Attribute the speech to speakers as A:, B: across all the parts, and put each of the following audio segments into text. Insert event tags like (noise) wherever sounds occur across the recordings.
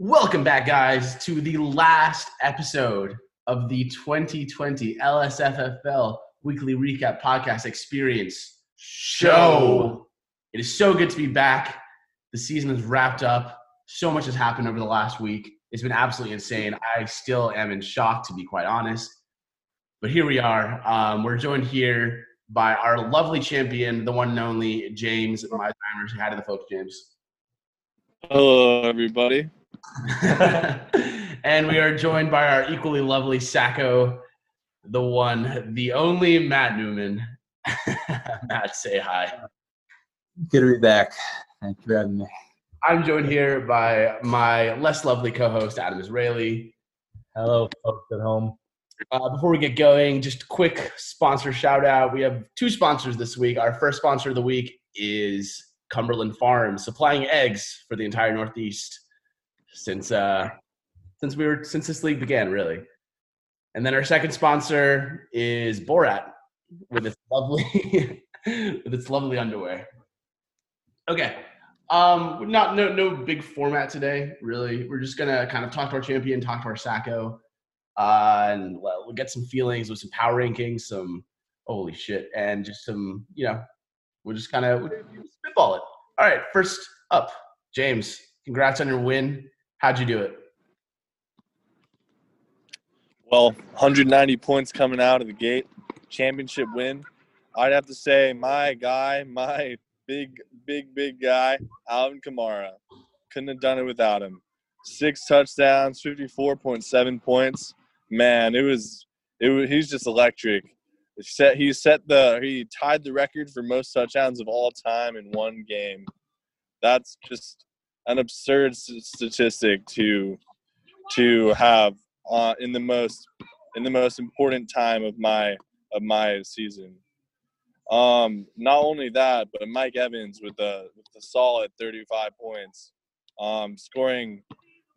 A: Welcome back, guys, to the last episode of the 2020 LSFFL Weekly Recap Podcast Experience Show. It is so good to be back. The season is wrapped up. So much has happened over the last week. It's been absolutely insane. I still am in shock, to be quite honest. But here we are. Um, we're joined here by our lovely champion, the one and only James Meisheimers. Hi to the folks, James.
B: Hello, everybody. (laughs)
A: and we are joined by our equally lovely Sacko, the one, the only Matt Newman. (laughs) Matt, say hi.
C: Good to be back. Thank you for having me.
A: I'm joined here by my less lovely co-host Adam Israeli.
D: Hello, folks at home.
A: Uh, before we get going, just a quick sponsor shout out. We have two sponsors this week. Our first sponsor of the week is Cumberland Farms, supplying eggs for the entire Northeast since uh, since we were since this league began, really. And then our second sponsor is Borat with its lovely (laughs) with its lovely underwear. Okay. Um, not no no big format today, really. We're just gonna kind of talk to our champion, talk to our Sacko, uh, and we'll get some feelings with some power rankings, some holy shit, and just some you know, we'll just kind of spitball it. All right, first up, James. Congrats on your win. How'd you do it?
B: Well, 190 points coming out of the gate, championship win. I'd have to say my guy, my big, big, big guy, Alvin Kamara. Couldn't have done it without him. Six touchdowns, 54.7 points. Man, it was it was he's just electric. He set he set the he tied the record for most touchdowns of all time in one game. That's just an absurd statistic to to have uh, in the most in the most important time of my of my season. Um, not only that, but Mike Evans with the with the solid 35 points, um, scoring,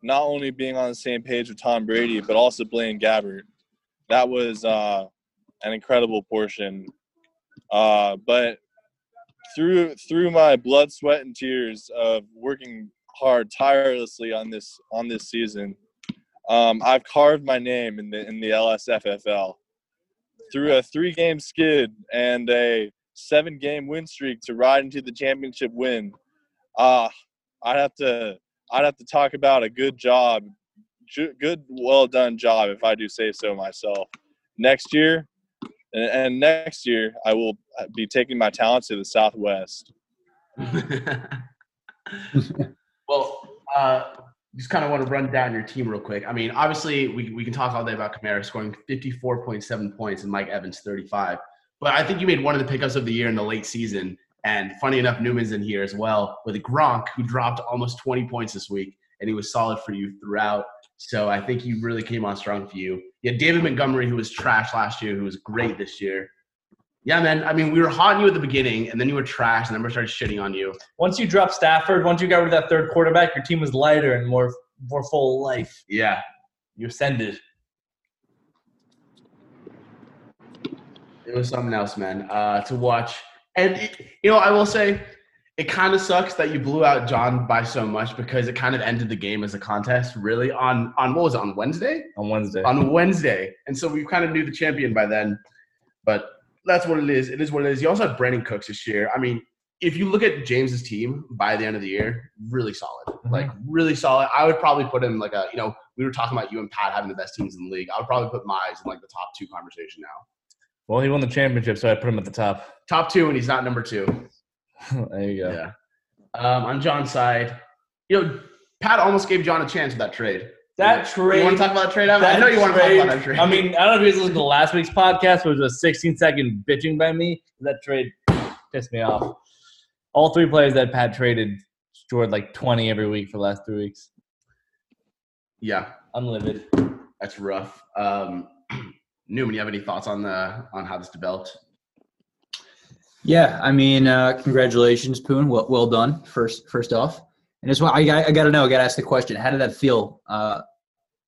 B: not only being on the same page with Tom Brady, but also Blaine Gabbert. That was uh, an incredible portion. Uh, but through through my blood, sweat, and tears of working hard tirelessly on this on this season, um, I've carved my name in the in the LSFFL through a three game skid and a seven game win streak to ride into the championship win. Uh, I'd have to I'd have to talk about a good job, good well done job if I do say so myself. Next year, and, and next year I will be taking my talents to the Southwest. (laughs) (laughs) (laughs)
A: well, uh, just kind of want to run down your team real quick. I mean, obviously, we, we can talk all day about Kamara scoring 54.7 points and Mike Evans 35. But I think you made one of the pickups of the year in the late season. And funny enough, Newman's in here as well with Gronk, who dropped almost 20 points this week, and he was solid for you throughout. So I think he really came on strong for you. Had David Montgomery, who was trash last year, who was great this year. Yeah, man. I mean, we were hot on you at the beginning, and then you were trash, and then we started shitting on you.
D: Once you dropped Stafford, once you got rid of that third quarterback, your team was lighter and more more full of life.
A: Yeah,
D: you ascended.
A: It was something else, man. Uh, to watch, and it, you know, I will say, it kind of sucks that you blew out John by so much because it kind of ended the game as a contest. Really, on on what was it on Wednesday?
D: On Wednesday.
A: On Wednesday, and so we kind of knew the champion by then, but that's what it is. It is what it is. You also have Brandin Cooks this year. I mean, if you look at James's team by the end of the year, really solid. Mm-hmm. Like really solid. I would probably put him like a, you know, we were talking about you and Pat having the best teams in the league. I would probably put Meis in like the top two conversation now.
D: Well, he won the championship, so I put him at the top.
A: Top two, and he's not number two. (laughs)
D: there you go.
A: Yeah. Um, on John's side, you know, Pat almost gave John a chance with that trade.
D: That trade.
A: You want to talk about that trade? I know you want to talk about that trade.
D: I mean, I don't know if you guys listened to last week's podcast, but it was a 16 second bitching by me. That trade pissed me off. All three players that Pat traded scored like 20 every week for the last three weeks.
A: Yeah,
D: I'm livid.
A: That's rough. Um, (clears throat) Newman, you have any thoughts on the on how this developed?
C: Yeah, I mean, uh, congratulations, Poon. Well, well done. First, first off. And just I, I, I got to know, I got to ask the question: How did that feel uh,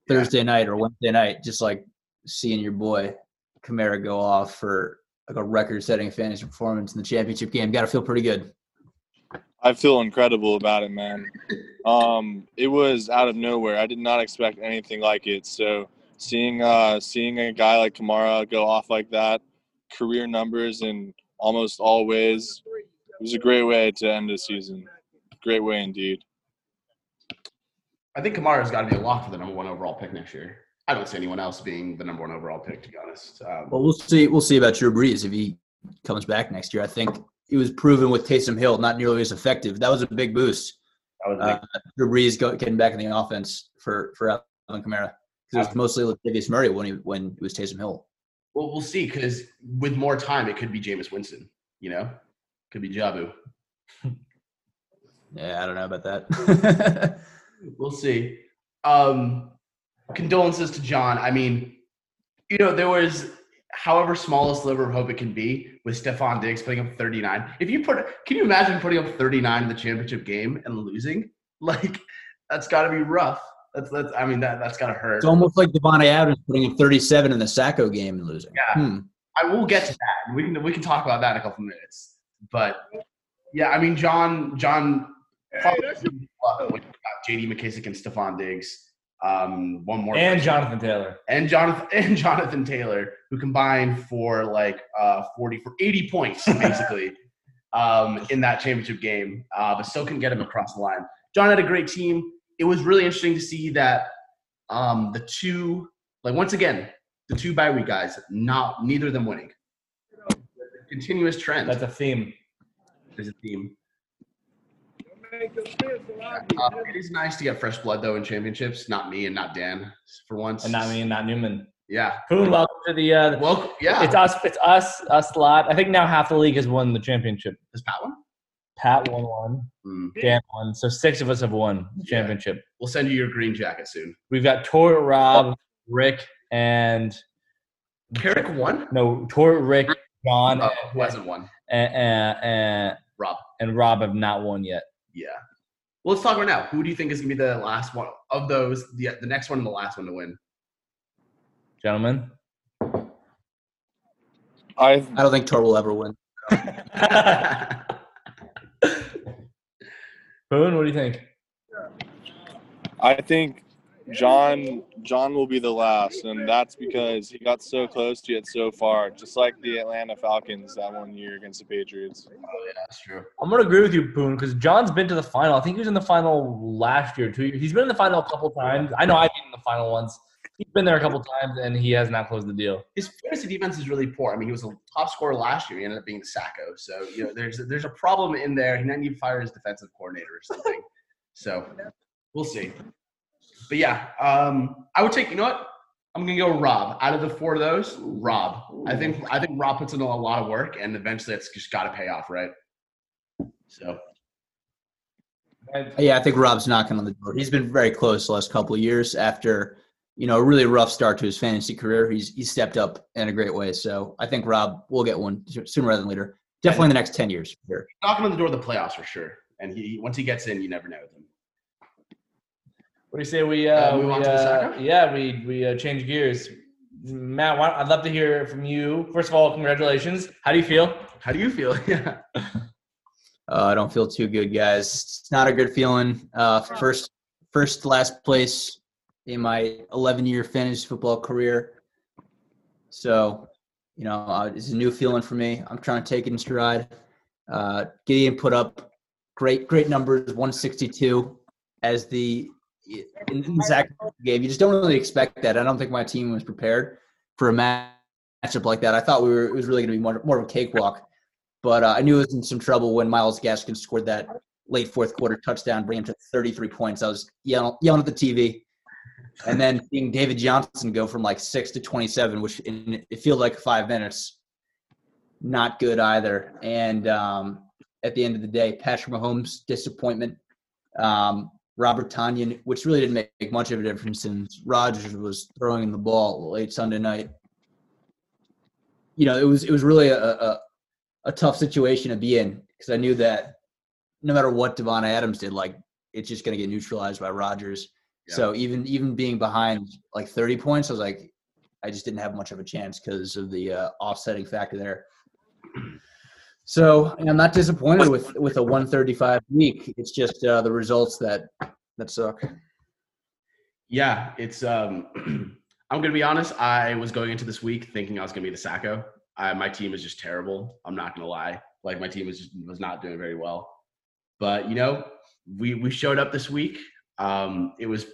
C: Thursday night or Wednesday night? Just like seeing your boy Kamara go off for like a record-setting fantasy performance in the championship game. Got to feel pretty good.
B: I feel incredible about it, man. Um, it was out of nowhere. I did not expect anything like it. So seeing uh, seeing a guy like Kamara go off like that, career numbers in almost all ways, it was a great way to end the season. Great way indeed.
A: I think Kamara's got to be a lock for the number one overall pick next year. I don't see anyone else being the number one overall pick, to be honest. Um,
C: Well, we'll see. We'll see about Drew Brees if he comes back next year. I think he was proven with Taysom Hill not nearly as effective. That was a big boost.
A: that was like,
C: Uh, Drew Brees getting back in the offense for for Alvin Kamara because it was mostly Latavius Murray when he when it was Taysom Hill.
A: well, we'll see because with more time, it could be Jameis Winston. You know, could be Jabu. (laughs)
C: Yeah, I don't know about that. (laughs)
A: We'll see. Um, condolences to John. I mean, you know, there was however small a sliver of hope it can be with Stefon Diggs putting up 39. If you put, can you imagine putting up 39 in the championship game and losing? (laughs) Like, that's got to be rough. That's that's. I mean, that that's got to hurt.
C: it's almost like Davante Adams putting up 37 in the Sacko game and losing.
A: Yeah.
C: Hmm.
A: I will get to that. We can we can talk about that in a couple minutes. But yeah, I mean, John John. probably, with, uh, J.D. McKissic and Stefon Diggs. Um, one more
D: And
A: person.
D: Jonathan Taylor.
A: and Jonathan (laughs) and Jonathan Taylor, who combined for like uh, forty for eighty points (laughs) basically um, in that championship game, uh, but still couldn't get him across the line. John had a great team. It was really interesting to see that um, the two, like once again, the two bye week guys, not neither of them winning. Continuous trend.
D: That's a theme.
A: There's a theme. Uh, it is nice to get fresh blood though in championships. Not me and not Dan for once.
D: And not me and not Newman.
A: Yeah.
D: Poon, welcome to the. Uh,
A: Well, yeah.
D: It's us. It's us. Us lot. I think now half the league has won the championship.
A: Does Pat one?
D: Pat won one.
A: Hmm.
D: Dan won. So six of us have won the
A: Yeah.
D: championship.
A: We'll send you your green jacket soon.
D: We've got Tor, Rob, Rick, and
A: Carrick won.
D: no Tor, Rick, John,
A: Oh, who hasn't won?
D: and, and, and,
A: Rob.
D: and Rob have not won yet.
A: Yeah. Well, let's talk right now. Who do you think is going to be the last one of those? The the next one and the last one to win.
D: Gentlemen.
B: I
C: I don't think Tor will ever win. (laughs) (laughs)
D: Boone, what do you think?
B: I think John John will be the last, and that's because he got so close to it so far, just like the Atlanta Falcons that one year against the Patriots.
A: oh yeah, that's true.
D: I'm gonna agree with you, Boone, because John's been to the final. I think he was in the final last year too. He's been in the final a couple times. I know I've been in the final once. He's been there a couple times, and he has not closed the deal.
A: His fantasy defense is really poor. I mean, he was a top scorer last year. He ended up being the Sacko. So you know, there's there's a problem in there. He might need to fire his defensive coordinator or something. so we'll see. But yeah, um, I would take. You know what? I'm gonna go Rob. Out of the four of those, Rob. I think I think Rob puts in a lot of work, and eventually it's just got to pay off, right? So
C: Yeah, I think Rob's knocking on the door. He's been very close the last couple of years. After you know a really rough start to his fantasy career, he's he's stepped up in a great way. So I think Rob will get one sooner rather than later. Definitely in the next ten years. for Sure.
A: knocking on the door of the playoffs for sure. And he once he gets in, you never know with him.
D: What do you say we? Uh,
A: Uh,
D: we
A: on to the
D: uh, yeah, we we uh, change gears. Matt, why, I'd love to hear from you. First of all, congratulations. How do you feel?
A: How do you feel? (laughs) yeah.
C: Uh, I don't feel too good, guys. It's not a good feeling. Uh, first, first last place in my 11 year fantasy football career. So, you know, uh, it's a new feeling for me. I'm trying to take it in stride. Uh, Gideon put up great, great numbers, 162 as the in, in Zach game. You just don't really expect that. I don't think my team was prepared for a matchup like that. I thought we were it was really going to be more, more of a cakewalk. But uh, I knew it was in some trouble when Myles Gaskin scored that late fourth quarter touchdown, bring him to 33 points. I was yelling, yelling at the TV. And then seeing David Johnson go from like six to 27, which in, it feels like five minutes, not good either. And um, at the end of the day, Patrick Mahomes' disappointment. Um, Robert Tonyan, which really didn't make much of a difference since Rodgers was throwing the ball late Sunday night. You know, it was it was really a, a, a tough situation to be in because I knew that no matter what Davante Adams did, like it's just going to get neutralized by Rodgers.
A: Yeah.
C: So even even being behind like 30 points, I was like, I just didn't have much of a chance because of the uh, offsetting factor there. So I'm not disappointed with with a 135 week. It's just uh, the results that that suck.
A: Yeah, it's. um (clears throat) I'm gonna be honest. I was going into this week thinking I was gonna be the Sacko. I, my team is just terrible. I'm not gonna lie. Like my team was just, was not doing very well. But you know, we we showed up this week. Um, it was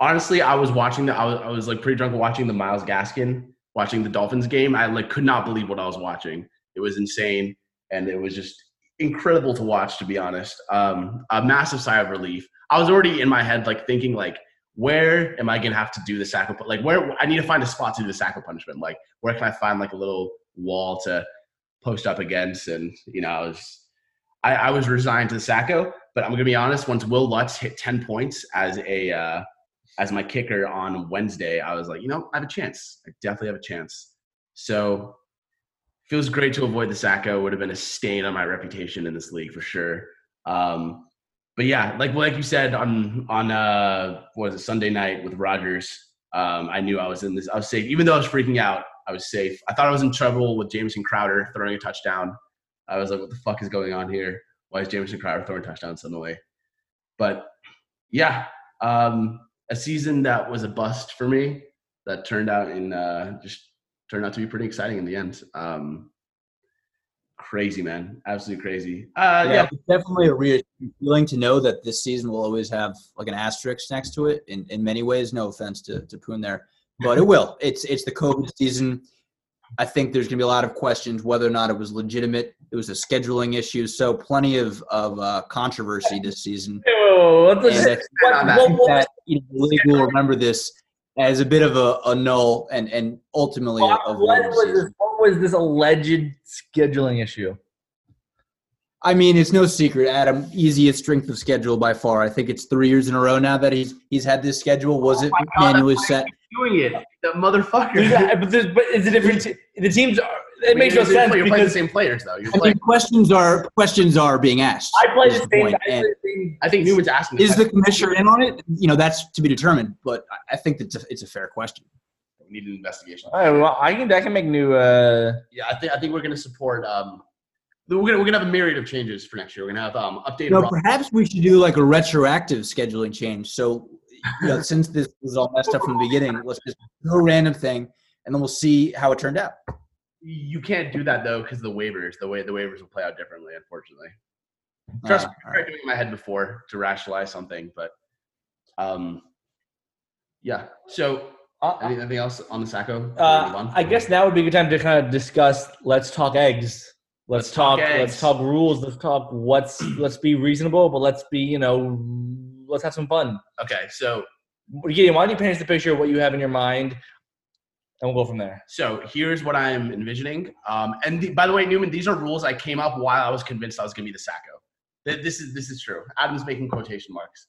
A: honestly, I was watching the. I was I was like pretty drunk watching the Myles Gaskin watching the Dolphins game. I like could not believe what I was watching. It was insane, and it was just incredible to watch. To be honest, um, a massive sigh of relief. I was already in my head like thinking like, where am I gonna have to do the sack? Like where I need to find a spot to do the sack punishment. Like where can I find like a little wall to post up against? And you know, I was I, I was resigned to the Sacko, but I'm gonna be honest. Once Wil Lutz hit 10 points as a uh, as my kicker on Wednesday, I was like, you know, I have a chance. I definitely have a chance. So feels great to avoid the Sacko. Would have been a stain on my reputation in this league for sure. Um, but yeah, like like you said on on uh what was it Sunday night with Rodgers, um, I knew I was in this. I was safe, even though I was freaking out. I was safe. I thought I was in trouble with Jamison Crowder throwing a touchdown. I was like, what the fuck is going on here? Why is Jamison Crowder throwing touchdowns suddenly? But yeah, um, a season that was a bust for me that turned out in uh, just turned out to be pretty exciting in the end. Um, crazy, man, absolutely crazy. Uh, yeah,
C: yeah, it's definitely a reassuring feeling to know that this season will always have like an asterisk next to it. In in many ways, no offense to to Poon there, but it will. It's it's the COVID season. I think there's going to be a lot of questions whether or not it was legitimate. It was a scheduling issue, so plenty of of uh, controversy this season.
D: Ew, what the-
C: And I think
D: what-
A: that.
D: what- what-
C: that you know, the league will remember this as a bit of a, a null and and ultimately a,
D: what,
C: a
D: what was this, what was this alleged scheduling issue?
C: I mean, it's no secret, Adam. Easiest strength of schedule by far. I think it's three years in a row now that he's he's had this schedule. Was oh
A: it God,
C: manually set?
A: doing it, the motherfucker. (laughs)
D: Yeah, but, but it's a different. Te- the teams. Are, it makes no
A: You're
D: sense
A: playing- You're playing the same players though. You're
C: I
A: playing.
C: mean, questions are questions are being asked.
D: I play
C: is
D: the
C: the
D: same.
C: point.
D: I play
C: And
D: the same.
A: I think Newman's asking.
C: is the commissioner in on it? You know, that's to be determined. But I- I think that's a, it's a fair question.
A: we need an investigation.
D: All right, well, I can. I can make new. Uh,
A: Yeah, I think I think we're gonna support. Um, we're gonna we're gonna have a myriad of changes for next year. We're gonna have um updated.
C: You know,
A: ro-
C: perhaps we should do like a retroactive scheduling change. So, you know, since this was all messed up from the beginning, let's just do a random thing, and then we'll see how it turned out.
A: You can't do that though because the waivers, the way the waivers will play out differently. Unfortunately, trust
C: Uh,
A: me, I tried doing it in my head before to rationalize something, but um, yeah. So
D: uh,
A: anything, anything else on the Sacko?
D: Uh. I guess now would be a good time to kind of discuss. Let's talk eggs. Let's,
A: Let's talk
D: talk.
A: eggs.
D: Let's talk rules. Let's talk what's. let's be reasonable, but let's be. You know, let's have some fun.
A: Okay, so
D: Gideon, why don't you paint us the picture of what you have in your mind, and we'll go from there.
A: So here's what I'm envisioning. Um, and the, by the way, Newman, these are rules I came up while I was convinced I was going to be the Sacko. This is this is true. Adam's making quotation marks.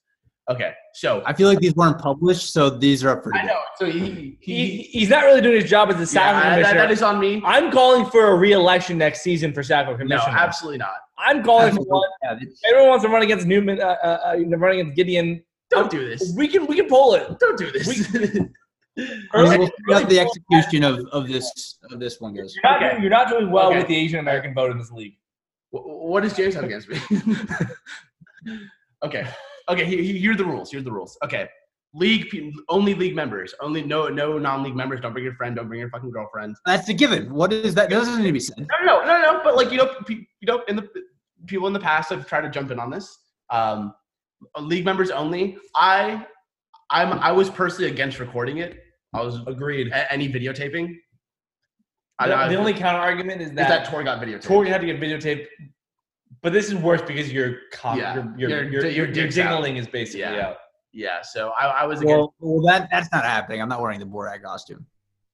A: Okay, so
C: I feel like these weren't published, so these are up for
A: I
C: debate.
A: know. So he,
D: He,
A: he,
D: he's not really doing his job as a
A: yeah,
D: Sacko
A: that- that is on me.
D: I'm calling for a re-election next season for Sacko
A: No, absolutely not.
D: I'm calling for one. Everyone wants to run against Newman, uh, uh, uh, run against Gideon.
A: Don't do this.
D: We can we can pull it.
A: Don't do this. (laughs)
C: We'll we'll see how the execution of, of this of this one goes.
D: You're not, doing, you're not doing well
A: Okay.
D: with the Asian American vote in this league.
A: Wh- what does James have against me? (laughs) okay. Okay. he- he- Here are the rules. Here's the rules. Okay. League only league members. Only no no non-league members. Don't bring your friend. Don't bring your fucking girlfriend.
C: That's a given. What is that? That doesn't need to be said.
A: No, no, no, no. But like you know, you know, in the people in the past have tried to jump in on this. Um, league members only. I, I'm, I was personally against recording it. I was
D: Agreed.
A: a- any videotaping. I,
D: The,
A: I,
D: the only counter argument is
A: is
D: that,
A: that Tor got videotaped.
D: Tori had to get videotape. But this is worse because your com-
A: Yeah.
D: your your
A: Your-
D: is basically
A: Yeah.
D: out.
A: yeah. So I, I was against.
C: Well, well, that that's not happening. I'm not wearing the Borat costume.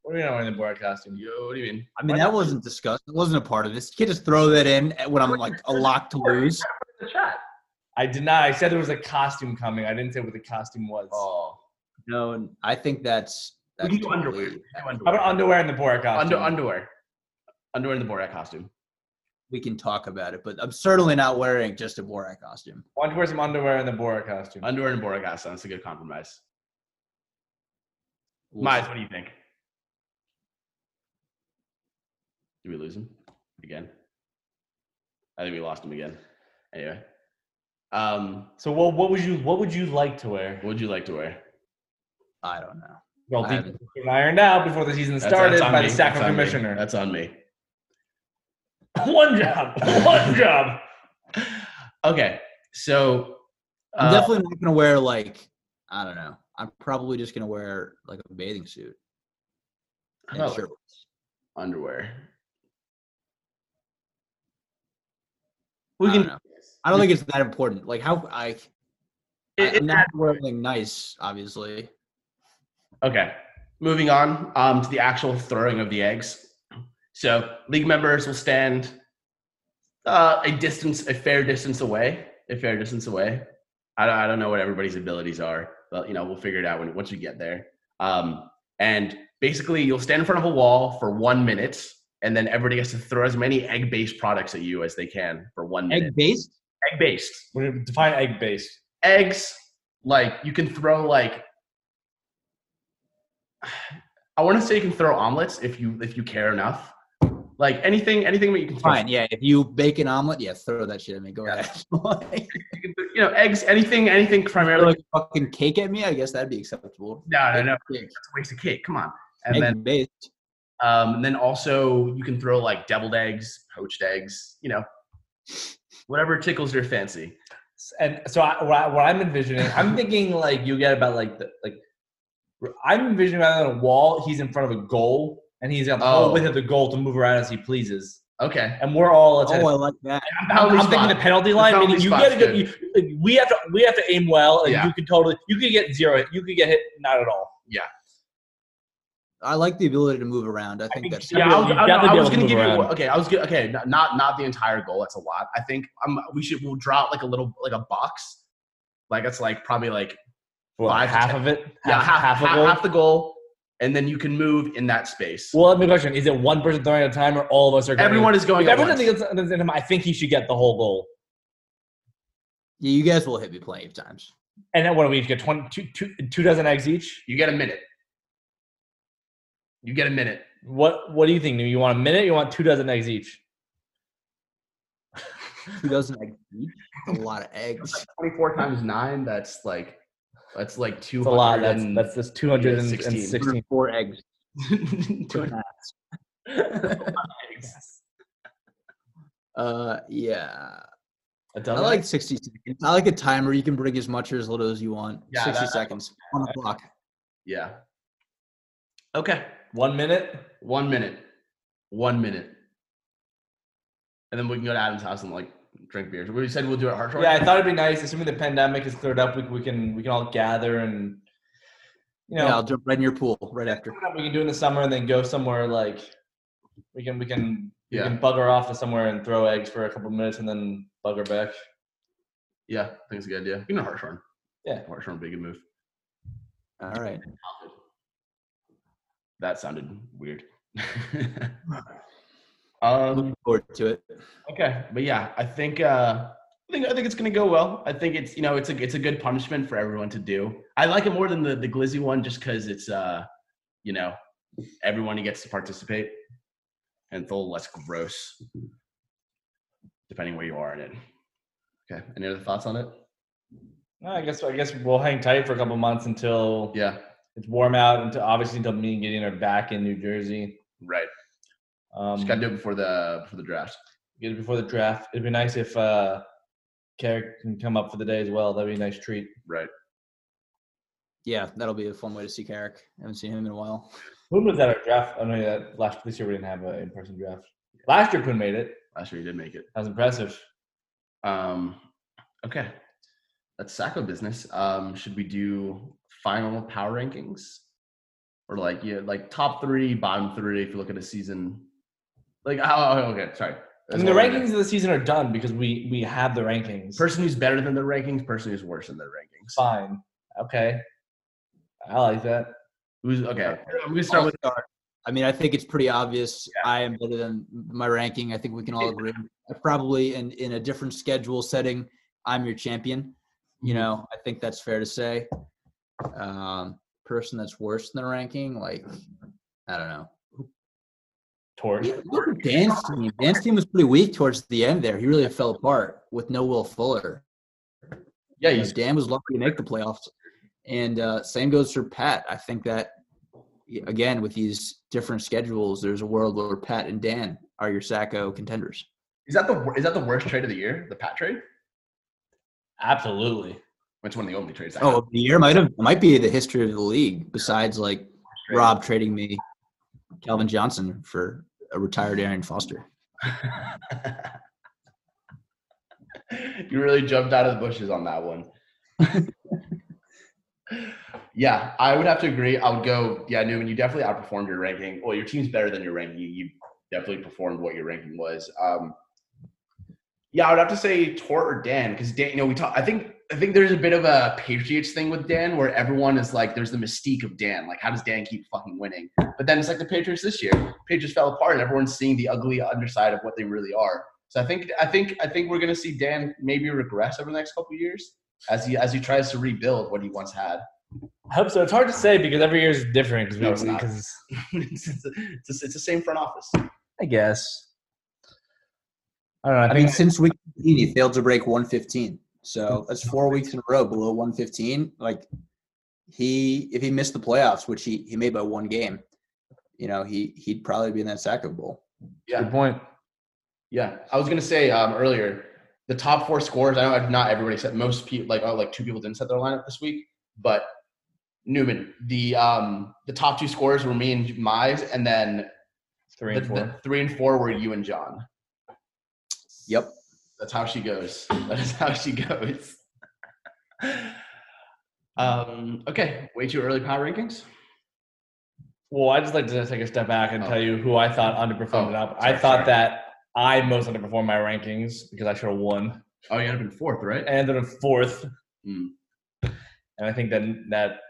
D: What are you not wearing the Borat costume?
A: Yo, what do you mean?
C: I mean, that wasn't discussed. It wasn't a part of this. You can't just throw that in when I'm like a lock to lose.
A: The chat.
D: I did not. I said there was a costume coming. I didn't say what the costume was.
A: Oh,
C: No, I think that's
A: we
C: that's
A: can do underwear.
C: totally-
A: We can do
D: How
A: underwear.
D: about underwear in the Borat costume?
A: Under, underwear. Underwear in the Borat costume.
C: we can talk about it, but I'm certainly not wearing just a Borat costume.
D: Why don't you wear some underwear in the Borat costume?
A: Underwear in the Borat costume. That's a good compromise.
C: We'll Meis,
A: what do you think? Did we lose him again? I think we lost him again. Anyway, um,
D: So what what would you what would you like to wear?
A: what would you like to wear?
C: I don't know.
D: Well,
C: I haven't-
D: ironed out before the season started
A: that's on
D: by
A: me.
D: the Sacko
A: That's on me.
D: commissioner.
A: That's on me. (laughs)
D: one job. (laughs) One job.
A: Okay, so
C: I'm
A: uh,
C: definitely not gonna wear like I don't know. I'm probably just gonna wear like a bathing suit and
A: about, like,
C: shirts.
A: underwear.
C: I
A: We
C: don't
A: can.
C: know. I don't think it's that important. Like how I,
A: It-
C: I
A: it-
C: am not wearing nice, obviously.
A: Okay, moving on um, to the actual throwing of the eggs. So league members will stand uh, a distance, a fair distance away, a fair distance away. I don't, I don't know what everybody's abilities are, but you know we'll figure it out when once we get there. Um, and basically, you'll stand in front of a wall for one minute, and then everybody gets to throw as many egg-based products at you as they can for one minute.
C: Egg based?
A: Egg-based
D: We're gonna define egg based.
A: eggs like you can throw like i want to say you can throw omelets if you if you care enough like anything anything that you can throw
C: Fine, yeah. If you bake an omelet, yeah, throw that shit at me. Go
A: Yeah.
C: ahead. (laughs) (laughs)
A: you, can, you know eggs anything anything
C: throw
A: primarily
C: like fucking cake at me, I guess that'd be acceptable.
A: no no no
C: Cake.
A: it's a waste of cake come on and
C: Egg
A: then
C: based.
A: um and then also you can throw like deviled eggs poached eggs you know whatever tickles your fancy
D: And so I, what, I, what I'm envisioning, I'm thinking like you get about like the like. I'm envisioning rather than a wall, he's in front of a goal, and he's got the
A: Oh.
D: width of the goal to move around as he pleases.
A: okay
D: And we're all let's
C: Oh, I like that.
D: I'm, I'm
A: Penalty
D: thinking the penalty
A: The
D: line.
A: penalty
D: meaning you get to go, you, we have to we have to aim well, and
A: Yeah.
D: you could totally you could get zero. You could get hit not at all. Yeah.
C: I like the ability to move around. I think
D: think-
C: that's
D: Yeah,
A: Yeah, I was,
D: you
A: I,
D: definitely
A: I was
D: to
A: gonna
D: move
A: give you okay. I was good. Okay, not not the entire goal. That's a lot. I think um we should we'll draw out like a little like a box, like it's like probably like
D: Well,
A: Five
D: half of it.
A: yeah half
D: half,
A: half,
D: a
A: half the goal, and then you can move in that space.
D: well, let me question: Is it one person throwing at a time, or all of us are? Going
A: Everyone is going.
D: If everyone
A: once.
D: thinks it's- it's him, I think he should get the whole goal.
C: yeah, you guys will hit me plenty of times.
D: And then what do we each get? 20, two, two, two dozen eggs each.
A: You get a minute. You get a minute.
D: What What do you think? Do you want a minute? You want two dozen eggs each?
C: Who doesn't like eat? That's a lot of eggs.
A: Twenty four times nine. That's like that's like two
D: It's a lot. That's that's just two hundred and
A: 16.
C: Four eggs. (laughs) Two and a half. (laughs) Uh, yeah. I like 60 seconds. I like a timer. You can bring as much or as little as you want.
A: Yeah,
C: 60
A: that-
C: seconds on the clock.
A: yeah. Okay.
D: one minute.
A: One minute. One minute. And then we can go to Adam's house and like drink beers. We said we'll do it at Hartshorn.
D: Yeah, I thought it'd be nice. Assuming the pandemic is cleared up, we, we can we can all gather and you know
C: yeah, I'll jump right in your pool right after.
D: we can do in the summer and then go somewhere like we can we can we
A: Yeah.
D: can bugger off to somewhere and throw eggs for a couple minutes and then bugger back.
A: Yeah, I think it's a good idea. You know Hartshorn.
D: Yeah.
A: Hartshorn would be a good move.
C: All right.
A: That sounded weird. (laughs) um
C: Looking forward to it.
A: okay. But yeah, I think uh I think I think it's gonna go well. I think it's you know it's a it's a good punishment for everyone to do. I like it more than the, the glizzy one just because it's uh you know everyone gets to participate and it's a little less gross depending where you are in it. Okay. Any other thoughts on it?
D: No, I guess I guess we'll hang tight for a couple months until
A: Yeah.
D: it's warm out until obviously until me and Gideon are back in New Jersey.
A: Right.
D: Um,
A: Just gotta do it before the before the draft.
D: get it before the draft. It'd be nice if uh Carrick can come up for the day as well. That'd be a nice treat.
A: Right.
C: Yeah, that'll be a fun way to see Carrick. haven't seen him in a while.
D: Poon was at our draft. I know that last this year we didn't have an in-person draft. Last year Poon made it.
A: Last year you did make it.
D: That was impressive.
A: Um, okay, that's Sacko business. Um, should we do final power rankings, or like yeah, like top three, bottom three? If you look at a season, like oh, oh, okay, sorry.
D: I mean, the rankings of the season are done because we we have the rankings.
A: Person who's better than the rankings, person who's worse than their rankings.
D: Fine. Okay. I like that.
A: Who's okay? I'm gonna start with
C: I mean, I think it's pretty obvious. I am better than my ranking. I think we can all agree. Probably in in a different schedule setting, I'm your champion. You know, I think that's fair to say. Um, person that's worse than the ranking, like I don't know.
D: Tort.
C: Look at Dan's team. Dan's team was pretty weak towards the end there. He really fell apart with no Will Fuller.
A: Yeah, he's
C: Dan was lucky to make the playoffs. And uh, same goes for Pat. I think that, again, with these different schedules, there's a world where Pat and Dan are your Sacko contenders.
A: is that the is that the worst trade of the year? The Pat trade?
D: Absolutely.
A: It's one of the only trades. I
C: Oh,
A: have.
C: the year might have might be the history of the league. Besides, like Rob trading me Calvin Johnson for a retired Arian Foster. (laughs)
A: you really jumped out of the bushes on that one. (laughs) yeah, I would have to agree. I would go, yeah, Newman, you definitely outperformed your ranking. Well, your team's better than your ranking. You, you definitely performed what your ranking was. Um, yeah, I would have to say Tort or Dan because Dan, you know, we talk. I think I think there's a bit of a Patriots thing with Dan where everyone is like, there's the mystique of Dan. Like, how does Dan keep fucking winning? But then it's like the Patriots this year. Patriots fell apart, and everyone's seeing the ugly underside of what they really are. So I think I think I think we're gonna see Dan maybe regress over the next couple of years as he as he tries to rebuild what he once had.
D: I hope so. It's hard to say because every year is different.
A: No, it's
D: Because
A: not.
D: because (laughs)
A: it's, it's, it's, it's the same front office.
D: I guess. I don't know. I,
C: I
D: think
C: mean, since week 15, he failed to break 115. So that's four weeks in a row below 115. Like he, if he missed the playoffs, which he he made by one game, you know, he he'd probably be in that Sacko Bowl.
A: Yeah,
D: good point.
A: yeah. I was gonna say um, earlier the top four scores. I know not everybody said most people like oh like two people didn't set their lineup this week, but Newman the um the top two scores were me and Meis, and then
D: Three
A: the,
D: four.
A: the three and four were you and John.
C: Yep.
A: That's how she goes. That is how she goes. (laughs) um, okay, way too early power rankings.
D: Well, I just like to take a step back and
A: Oh.
D: tell you who I thought underperformed
A: Oh,
D: it up.
A: sorry,
D: I thought
A: sorry.
D: that I most underperformed my rankings because I should have won.
A: Oh, you ended up in fourth, right?
D: I ended up in fourth,
A: Hmm.
D: and I think that that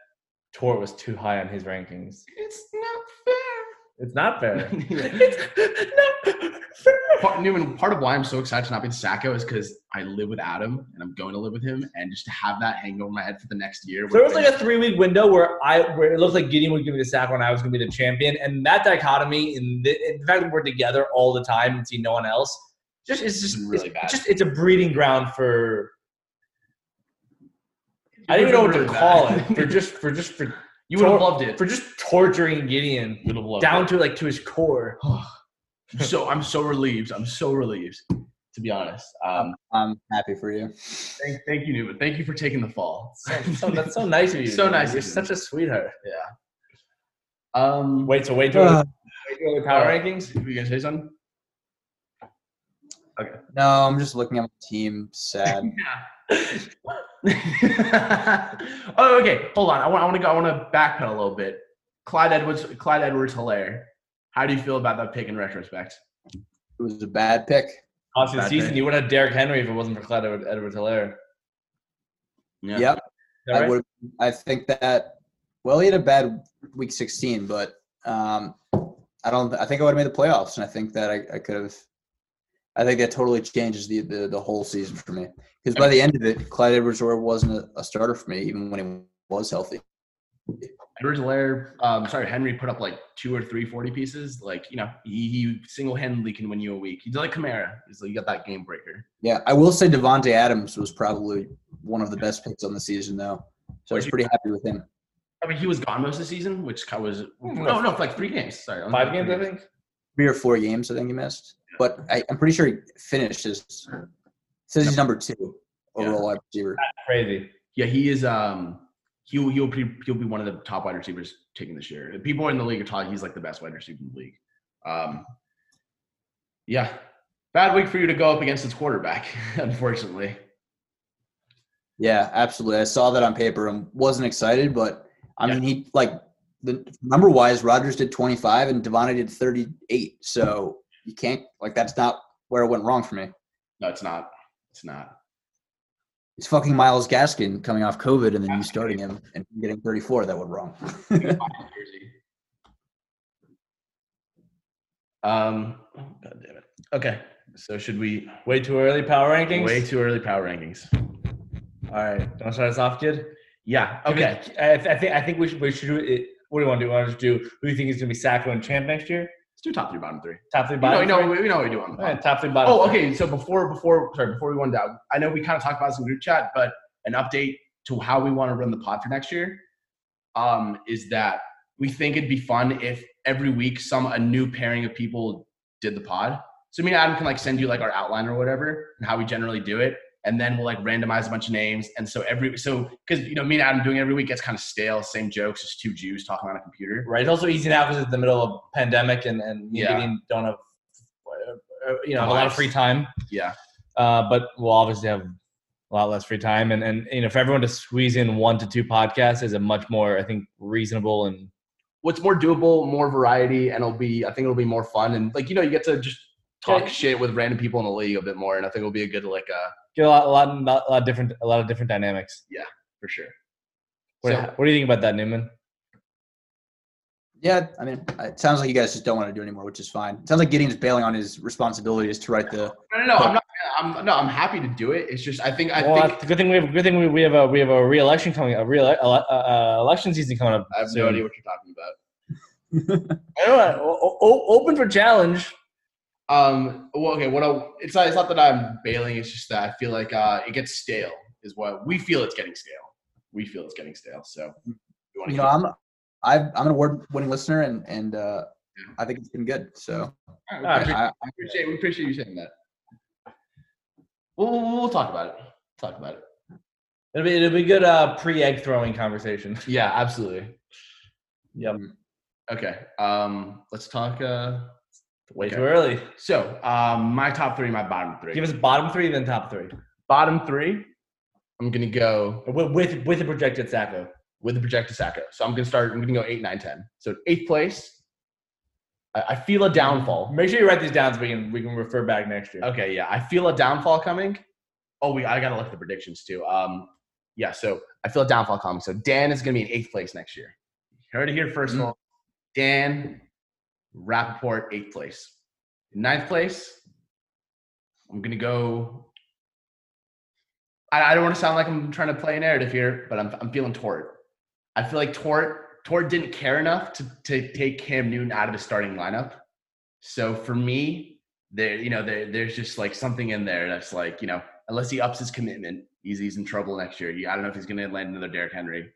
D: Tort was too high on his rankings.
A: It's not.
D: It's not fair. (laughs)
A: it's not fair. Part, Newman, part of why I'm so excited to not be the Sacko is because I live with Adam and I'm going to live with him, and just to have that hang over my head for the next year.
D: There was like a three week window where I where it looked like Gideon would give me the sack when I was going to be the champion, and that dichotomy in the, in the fact that we're together all the time and see no one else, just it's just
A: Really
D: it's,
A: bad.
D: just it's a breeding ground for. I don't even know what to call it for just for just for
A: you would have
D: Tor-
A: loved it.
D: for just torturing Gideon
A: You'd have loved
D: down
A: it.
D: to like to his core. (sighs) (laughs)
A: so I'm so relieved. I'm so relieved, to be honest. Um,
C: I'm happy for you.
A: thank, thank you, Newman. Thank you for taking the fall.
D: So, so that's so nice of you. (laughs)
A: So
D: dude.
A: nice
D: You're
A: you.
D: such a sweetheart.
A: Yeah. Um,
D: Wait, so wait till
C: Uh,
D: wait till the power
A: uh,
D: rankings.
A: You gonna say something? Okay.
C: No, I'm just looking at my team. Sad. (laughs) (laughs)
A: oh, okay. Hold on. I want. I want to go. I want to backpedal a little bit. Clyde Edwards. Clyde Edwards Helaire. How do you feel about that pick in retrospect?
C: It was a bad pick.
D: Honestly, the season
A: pick.
D: you would have Derrick Henry if it wasn't for Clyde Edward- Edwards Helaire.
C: Yep. I would. I think that. Well, he had a bad week 16, but um, I don't. I think I would have made the playoffs, and I think that I, I could have. I think that totally changes the the, the whole season for me. Because by the end of it, Clyde edwards wasn't a, a starter for me, even when he was healthy.
A: Edwards Helaire. Um, sorry, Henry put up like two or three 40 pieces. Like you know, he, he single handedly can win you a week. He's like Kamara. He's like you got that game breaker.
C: Yeah, I will say Davante Adams was probably one of the best picks on the season, though. So I was pretty happy with him.
A: I mean, he was gone most of the season, which was no, no, like three games. Sorry,
D: Five games, I think.
C: Three or four games, I think he missed. But I, I'm pretty sure he finished his. Says he's number two overall wide receiver.
D: Crazy.
A: Yeah, he is. Um, he'll he'll be he'll be one of the top wide receivers taken this year. People in the league are talking he's like the best wide receiver in the league. Um, yeah, bad week for you to go up against his quarterback, (laughs) unfortunately.
C: Yeah, absolutely. I saw that on paper and wasn't excited, but I
A: Yeah.
C: mean, he like the number wise, Rodgers did 25 and Davante did 38. So you can't like that's not where it went wrong for me.
A: No, it's not. It's not.
C: It's fucking Myles Gaskin coming off COVID and then you starting him and getting 34. That went wrong. (laughs)
A: Um, oh, God damn it. Okay, so should we
D: Way too early power rankings.
A: way too early power rankings?
D: All right. Don't start us off, kid.
A: Yeah. Okay.
D: I, I think I think we should we should do it. What do you want to do? Want to just do who do you think is going to be Sacko and champ next year?
A: Let's do top three, bottom three.
D: Top three,
A: know,
D: bottom
A: you know,
D: three?
A: we, we know what we do on the
D: right, top three, bottom
A: Oh,
D: three.
A: okay. So before before sorry before we went down, I know we kind of talked about this in group chat, but an update to how we want to run the pod for next year um, is that we think it'd be fun if every week some a new pairing of people did the pod. So me and Adam can like send you like our outline or whatever and how we generally do it, and then we'll like randomize a bunch of names. And so every so because you know me and Adam doing it every week gets kind of stale, same jokes, just two Jews talking on a computer.
D: Right. It's also easy now because it's the middle of pandemic and and
A: Yeah.
D: and Gideon don't have uh, you know a lot of free time.
A: Yeah,
D: Uh, but we'll obviously have a lot less free time, and and you know for everyone to squeeze in one to two podcasts is a much more I think reasonable and
A: what's more doable, more variety, and it'll be I think it'll be more fun and like you know you get to just talk
D: Yeah.
A: shit with random people in the league a bit more, and I think it'll be a good like uh
D: get a lot a lot a lot of different a lot of different dynamics.
A: Yeah, for sure.
D: What,
A: So-
D: what do you think about that, Newman?
C: Yeah, I mean, it sounds like you guys just don't want to do anymore, which is fine. It sounds like Gideon's bailing on his responsibilities to write the.
A: No, no, no, I'm not. I'm no, I'm happy to do it. It's just I think I
D: well,
A: think
D: good thing we have good thing we, we have a we have a re-election coming a real uh, uh, election season coming up.
A: I have
D: soon.
A: no idea what you're talking about. (laughs)
D: I don't know. O- o- open for challenge.
A: Um, well, okay, what I, it's not it's not that I'm bailing. It's just that I feel like uh it gets stale. Is what we feel it's getting stale. We feel it's getting stale. So we want
C: You know, I'm I've, I'm an award-winning listener, and and uh, I think it's been good. So
A: I,
D: Ah,
A: appreciate,
C: I, I,
A: appreciate we appreciate you saying that. We'll, we'll, we'll talk about it. Talk about it.
D: It'll be it'll be good uh, pre-egg throwing conversation.
A: Yeah, absolutely.
D: Yep.
A: Okay. Um, let's talk. Uh,
D: Way
A: Okay.
D: too early.
A: so, um, my top three, my bottom three.
D: Give us bottom three, then top three
A: bottom three. I'm gonna go
D: with with, with a projected Sacko.
A: with the projected Sacko. So I'm gonna start. I'm gonna go eight, nine, ten. So eighth place. I, I feel a downfall.
D: Make sure you write these down so we can we can refer back next year.
A: Okay, yeah, I feel a downfall coming. Oh, we I gotta look at the predictions too. Um, yeah, so I feel a downfall coming. So Dan is gonna be in eighth place next year. Heard it here first of all. Dan Rappaport, eighth place. In ninth place, I'm gonna go. I, I don't want to sound like I'm trying to play a narrative here, but I'm I'm feeling Tort. I feel like Tort Tort didn't care enough to to take Cam Newton out of the starting lineup. So for me, there you know there, there's just like something in there that's like you know unless he ups his commitment, he's he's in trouble next year. He- I don't know if he's going to land another Derrick Henry.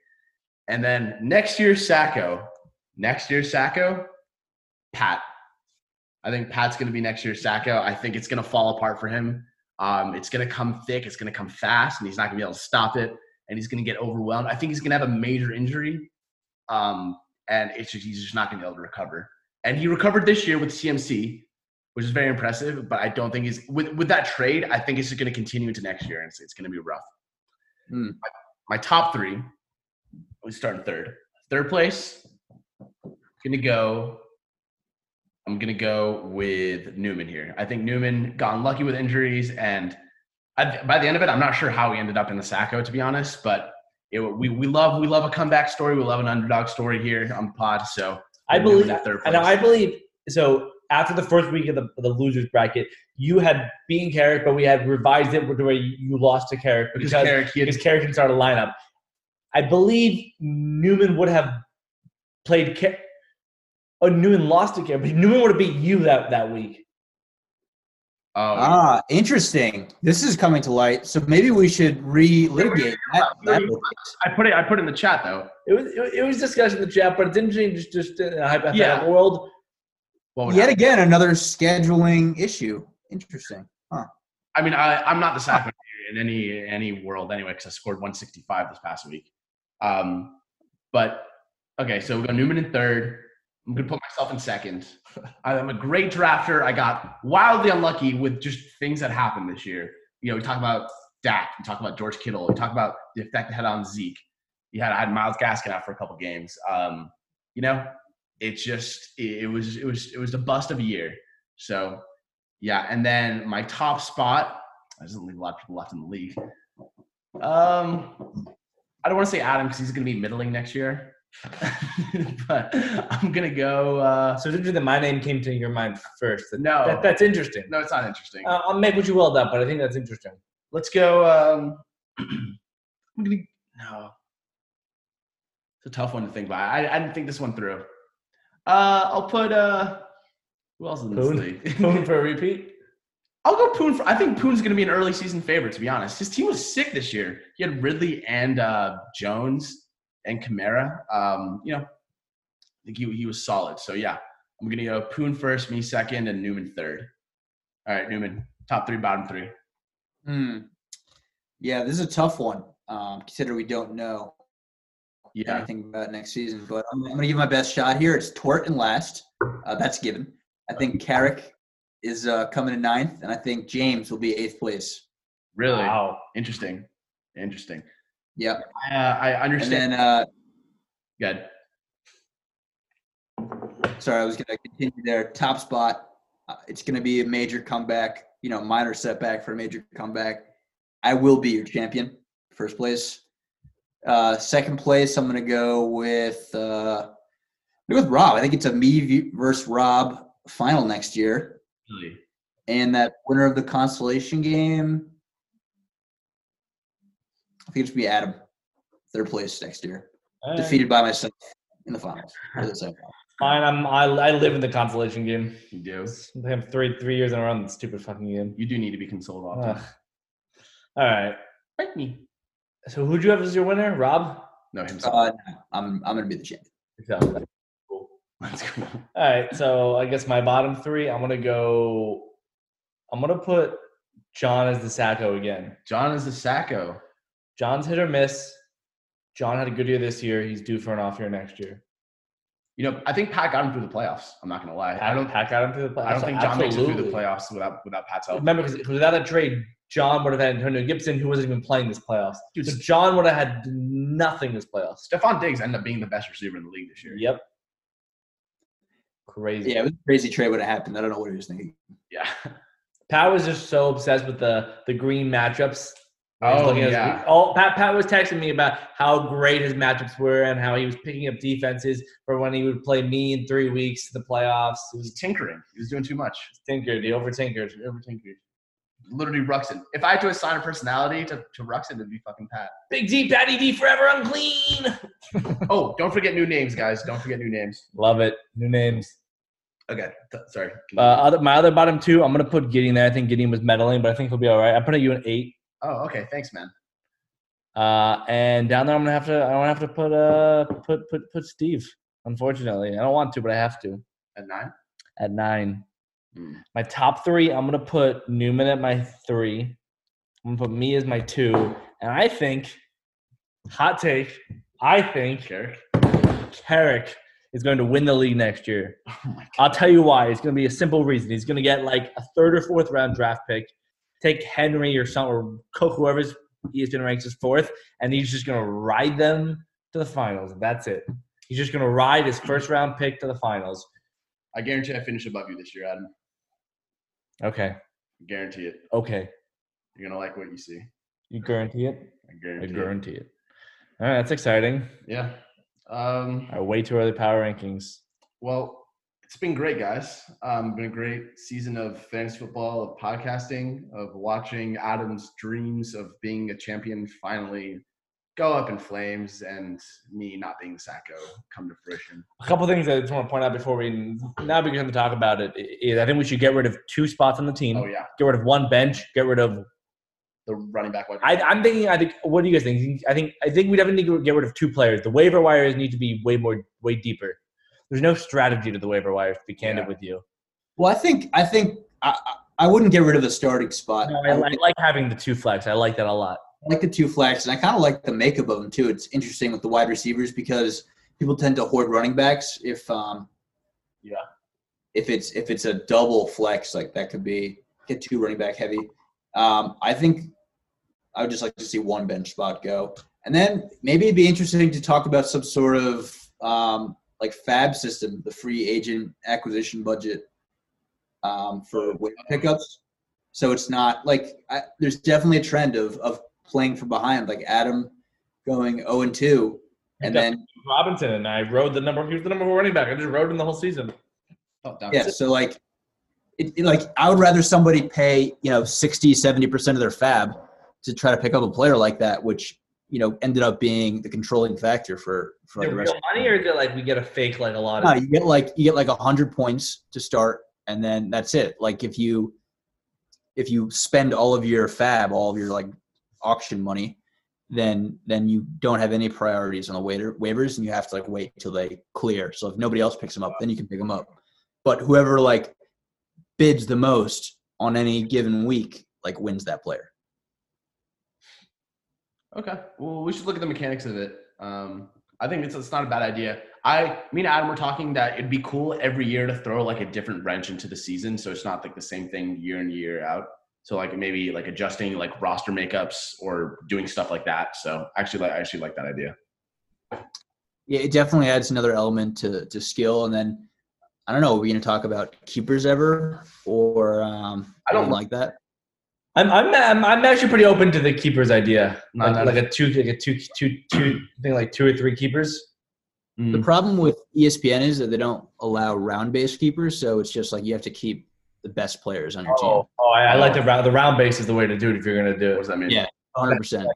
A: And then next year, Sacko, next year, Sacko, Pat. I think Pat's going to be next year's Sacko. I think it's going to fall apart for him. Um, it's going to come thick. It's going to come fast, and he's not going to be able to stop it. And he's going to get overwhelmed. I think he's going to have a major injury, um, and it's just, he's just not going to be able to recover. And he recovered this year with CMC, which is very impressive. But I don't think he's with with that trade. I think it's just going to continue into next year, and it's, it's going to be rough.
C: Hmm.
A: My, my top three. We start in third. Third place. Gonna go. I'm gonna go with Newman here. I think Newman got unlucky with injuries, and I, by the end of it, I'm not sure how he ended up in the Sacko, to be honest. But it, we we love we love a comeback story. We love an underdog story here on the pod. So
D: I believe.
A: third
D: I believe. So after the first week of the, the losers bracket, you had beaten Carrick, but we had revised it to where you lost to Carrick
A: because
D: because
A: Carrick, had,
D: because Carrick didn't start a lineup. I believe Newman would have played. Car- oh, Newman lost to Carrick, but Newman would have beat you that that week.
A: oh,
C: ah, interesting. This is coming to light. So maybe we should re-litigate that. that
A: I put it I put it in the chat though.
D: It was it, it was discussed in the chat, but it's interesting just just in a hypothetical
A: Yeah.
D: world.
A: What
C: Yet
A: happen?
C: again, another scheduling issue. Interesting. huh?
A: I mean, I, I'm not the Sacko in any any world anyway because I scored 165 this past week. Um, but okay, so we go Newman in third. I'm gonna put myself in second. I'm a great drafter. I got wildly unlucky with just things that happened this year. You know, we talk about Dak, we talk about George Kittle, we talk about the effect it had on Zeke. You had I had Myles Gaskin out for a couple games. Um, you know, it's just it, it was it was it was a bust of a year. So yeah, and then my top spot I doesn't leave a lot of people left in the league. Um, I don't want to say Adam because he's going to be middling next year, (laughs) but I'm going to go. Uh,
D: So it's interesting that my name came to your mind first. That,
A: no,
D: that- that's interesting.
A: no, it's not interesting.
D: Uh, I'll make what you will of that, but I think that's interesting.
A: Let's go. Um, (clears throat) I'm gonna no. It's a tough one to think about. I, I didn't think this one through. Uh, I'll put. Uh, Who else is in this league? (laughs)
D: Poon for a (laughs) repeat?
A: I'll go Poon. For, I think Poon's going to be an early season favorite. To be honest, his team was sick this year. He had Ridley and uh, Jones and Kamara. Um, you know, I think he he was solid. So yeah, I'm going to go Poon first, me second, and Newman third. All right, Newman, top three, bottom three.
C: Hmm. Yeah, this is a tough one. Um, consider we don't know
A: Yeah,
C: anything about next season, but I'm, I'm going to give my best shot here. It's Tort and last. Uh, that's given. I think Carrick is uh, coming in ninth, and I think James will be eighth place.
A: really
D: Wow.
A: interesting. Interesting.
C: Yep.
A: Uh, I
C: And
A: understand.
C: then, uh,
A: Good.
C: sorry, I was going to continue there. Top spot. Uh, it's going to be a major comeback. You know, minor setback for a major comeback. I will be your champion. First place. Uh, second place, I'm going to go with uh, go with Rob. I think it's a me versus Rob final next year,
A: Really.
C: and that winner of the consolation game. I think it's gonna be Adam, third place next year,
D: All right.
C: defeated by myself in the finals. the semifinals.
D: Fine. I'm. I, I live in the consolation game.
A: You do.
D: I have three three years in a row in the stupid fucking game.
A: You do need to be consoled often.
D: Ugh. All right.
A: Like me.
D: So who'd you have as your winner? Rob.
A: No, himself.
C: Uh, no, I'm I'm gonna be the champion.
D: Yourself. Cool. (laughs)
A: That's cool.
D: All right. So I guess my bottom three. I'm gonna go. I'm gonna put John as the Sacko again.
A: John is the Sacko.
D: John's hit or miss. John had a good year this year. He's due for an off year next year.
A: You know, I think Pat got him through the playoffs. I'm not gonna lie. I don't.
D: Pat got him through the playoffs.
A: I don't think John makes it through the playoffs without without Pat's help.
D: Remember, because without a trade, John would have had Antonio Gibson, who wasn't even playing this playoffs.
A: Dude,
D: So John would have had nothing this playoffs.
A: Stefon Diggs ended up being the best receiver in the league this year.
D: Yep. Crazy.
C: Yeah, it was a crazy trade would have happened. I don't know what he was thinking.
A: Yeah. (laughs)
D: Pat was just so obsessed with the the green matchups.
A: Oh,
D: his-
A: yeah.
D: all, Pat Pat was texting me about how great his matchups were and how he was picking up defenses for when he would play me in three weeks to the playoffs.
A: He was tinkering. He was doing too much.
D: tinkered. He over tinkered.
A: He over tinkered. Literally Ruxin. If I had to assign a personality to, to Ruxin, it'd be fucking Pat.
D: Big D, Patty D, forever unclean. (laughs)
A: Oh, don't forget new names, guys. Don't forget new names.
D: Love it. New names.
A: Okay. T- sorry.
D: Uh, other, my other bottom two, I'm gonna put Gideon there. I think Gideon was meddling, but I think he'll be all right. I'm putting you an eight.
A: Oh, okay. Thanks, man.
D: Uh, and down there, I'm gonna have to. I don't have to put uh put put put Steve. Unfortunately, I don't want to, but I have to.
A: At nine?
D: At nine,
A: Hmm.
D: my top three, I'm gonna put Newman at my three. I'm gonna put me as my two, and I think, hot take, I think
A: Carrick.
D: Carrick is going to win the league next year.
A: Oh my god.
D: I'll tell you why. It's going to be a simple reason. He's going to get like a third or fourth round draft pick, take Henry or some or Cook, whoever's ESPN ranks as fourth, and he's just going to ride them to the finals. That's it. He's just going to ride his first round pick to the finals.
A: I guarantee I finish above you this year, Adam.
D: Okay.
A: I guarantee it.
D: Okay.
A: You're gonna like what you see.
D: You guarantee it?
A: I
D: I
A: guarantee. it.
D: it. All right. That's exciting.
A: Yeah. Um,
D: right, way too early power rankings.
A: well, it's been great, guys. Um, been a great season of fantasy football, of podcasting, of watching Adam's dreams of being a champion finally go up in flames, and me not being the Sacko come to fruition.
D: A couple things I just want to point out before we now begin to talk about it is I think we should get rid of two spots on the team.
A: Oh yeah,
D: Get rid of one bench. Get rid of
A: the running back. wide
D: I, I'm thinking. I think. What do you guys think? I think. I think we definitely need to get rid of two players. The waiver wires need to be way more, way deeper. There's no strategy to the waiver wires. To be candid
A: Yeah.
D: with you,
C: Well, I think I think I, I wouldn't get rid of the starting spot.
D: no,
C: I,
D: I, I
C: like,
D: like having the two flex. I like that a lot.
C: I like the two flex, and I kind of like the makeup of them too. It's interesting with the wide receivers because people tend to hoard running backs. If um,
A: Yeah.
C: if it's if it's a double flex, like that could be get two running back heavy. Um, I think I would just like to see one bench spot go, and then maybe it'd be interesting to talk about some sort of um, like FAAB system, the free agent acquisition budget um, for waiver pickups. So it's not like I, there's definitely a trend of of playing from behind, like Adam going 0 and 2, and then
D: Robinson and I rode the number. He was the number one running back. I just rode him the whole season.
A: Oh, down
C: yeah, so like it, it- like I would rather somebody pay you know 60, 70 percent of their FAAB to try to pick up a player like that, which you know ended up being the controlling factor for for
D: it
C: the
D: real money, or is it like we get a fake like a lot
C: No,
D: of?
C: you get like you get like hundred points to start, and then that's it. Like if you if you spend all of your FAAB, all of your like auction money, then then you don't have any priorities on the waiver waivers, and you have to like wait till they clear. So if nobody else picks them up, then you can pick them up. But whoever like bids the most on any given week, like wins that player.
A: Okay. Well, we should look at the mechanics of it. Um, I think it's, it's not a bad idea. I, me and Adam were talking that it'd be cool every year to throw like a different wrench into the season, so it's not like the same thing year in year out. So like maybe like adjusting like roster makeups or doing stuff like that. So actually, like I actually like that idea.
C: Yeah, it definitely adds another element to to skill, and then I don't know. Are we going to talk about keepers ever, or um,
A: I don't
C: like that?
D: I'm, I'm I'm I'm actually pretty open to the keepers idea,
A: Not-
D: like,
A: not-
D: like a two like a two two two thing like two or three keepers.
C: The
A: Mm.
C: problem with ESPN is that they don't allow round based keepers, so it's just like you have to keep the best players on your team.
D: Oh, oh I, I like the round the round base is the way to do it if you're gonna do it.
A: What does that mean?
C: Yeah. 100%.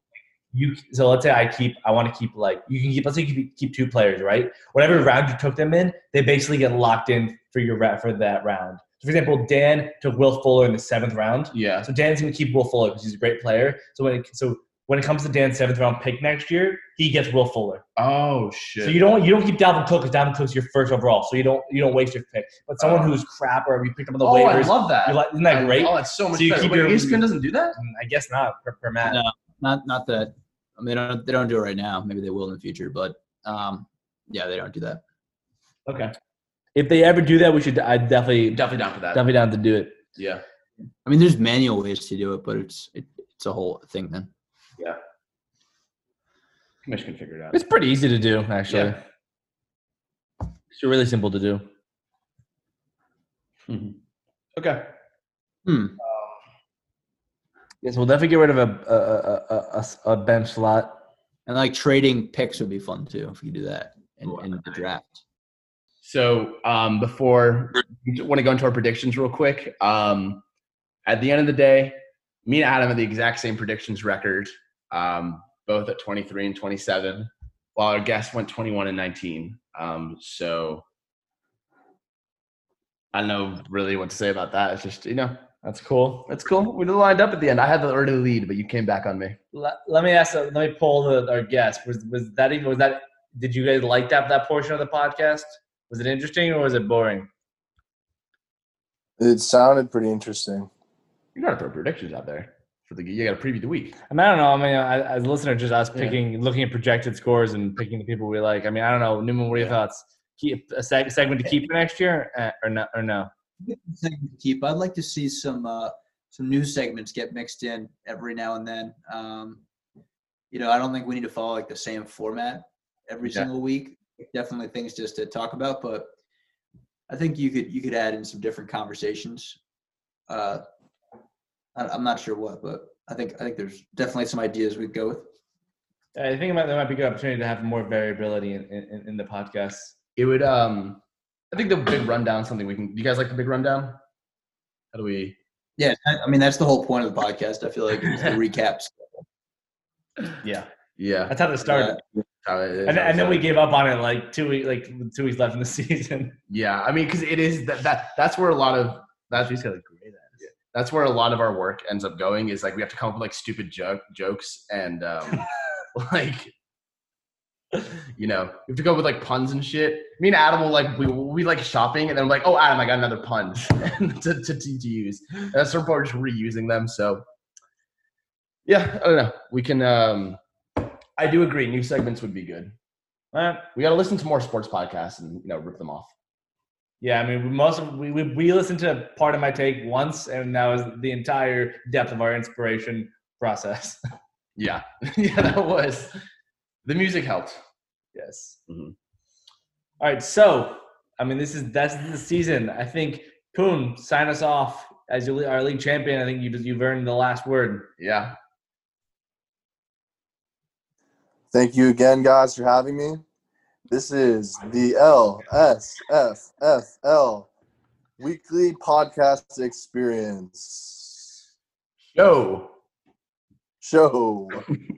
D: You so let's say I keep I want to keep like you can keep let's say you keep, keep two players right whatever round you took them in they basically get locked in for your ra- for that round. So for example, Dan took Will Fuller in the seventh round.
A: Yeah.
D: So Dan's gonna keep Will Fuller because he's a great player. So when it, so when it comes to Dan's seventh round pick next year, he gets Will Fuller.
A: Oh shit.
D: So you don't you don't keep Dalvin Cook because Dalvin Cook's your first overall. So you don't you don't waste your pick. But someone
A: Oh.
D: who's crap or you picked up on the
A: oh, I love that.
D: you like, isn't that great?
A: Oh, it's so much
D: So you
A: better.
D: keep
A: Wait,
D: your-
A: ESPN doesn't do that.
D: I guess not per, per match.
C: No. Not not that. I mean, they don't they don't do it right now. Maybe they will in the future, but um, yeah, they don't do that.
A: Okay.
D: If they ever do that, we should. I definitely
A: Definitely down for that.
D: definitely down to do it.
A: Yeah.
C: I mean, there's manual ways to do it, but it's it, it's a whole thing then. Yeah.
A: Commission can figure it out.
D: It's pretty easy to do, actually.
A: Yeah.
D: It's really simple to do.
A: Mhm. Okay.
C: Hmm.
D: Yes, we'll definitely get rid of a a, a, a, a, a bench slot.
C: And like trading picks would be fun too if you do that in,
A: Ooh,
C: in the draft.
A: So um, before want to go into our predictions real quick. Um, at the end of the day, me and Adam have the exact same predictions record, um, both at 23 and 27, while our guest went 21 and 19. Um, so I don't know really what to say about that. It's just you know
D: That's cool.
A: that's cool. We lined up at the end. I had the early lead, but you came back on me.
D: Let, let me ask. Let me poll the, our guest. Was was that even? Was that? Did you guys like that that portion of the podcast? Was it interesting or was it boring?
B: It sounded pretty interesting.
A: You gotta throw predictions out there for the. You gotta preview the week.
D: I mean, I don't know. I mean, I, as a listener, just us
A: Yeah.
D: picking, looking at projected scores and picking the people we like. I mean, I don't know. Newman, what are your
A: Yeah.
D: thoughts? Keep a seg- segment to keep for next year, uh, or no? Or no?
C: Segment to keep. I'd like to see some uh, some new segments get mixed in every now and then. Um, you know, I don't think we need to follow like the same format every
A: Yeah.
C: single week. Definitely things just to talk about, but I think you could you could add in some different conversations. Uh, I, I'm not sure what, but I think I think there's definitely some ideas we could go with.
D: I think it might, there might be a good opportunity to have more variability in, in, in the podcast.
A: It would. Um, I think the big rundown something we can. You guys like the big rundown? How do we?
C: Yeah, I I mean that's the whole point of the podcast. I feel like it's the (laughs) recaps.
A: Yeah. Yeah.
D: That's how it started,
A: How it is,
D: and, and then we gave up on it like two weeks, like two weeks left in the (laughs) season.
A: Yeah, I mean, because it is that, that that's where a lot of that's
D: She's got a great ass.
A: that's where a lot of our work ends up going. Is like we have to come up with like stupid joke jokes and um, (laughs) like you know we have to go with like puns and shit. Me and Adam will like we we like shopping and then I'm like, oh Adam, I got another pun (laughs) to, to, to to use. And that's sort of we're just reusing them. So yeah, I don't know. We can. um I do agree. New segments would be good.
D: Uh,
A: We got to listen to more sports podcasts and you know rip them off.
D: yeah, I mean, we most of, we, we we listened to Pardon My Take once, and that was the entire depth of our inspiration process. (laughs)
A: Yeah, (laughs) yeah, that was. The music helped.
D: yes.
A: Mhm.
D: All right, so I mean, this is that's the season. I think Poon sign us off as your, our league champion. I think you you've earned the last word.
A: Yeah.
B: Thank you again, guys, for having me. This is the LSFFL Weekly Podcast Experience
A: Show.
B: Show. (laughs)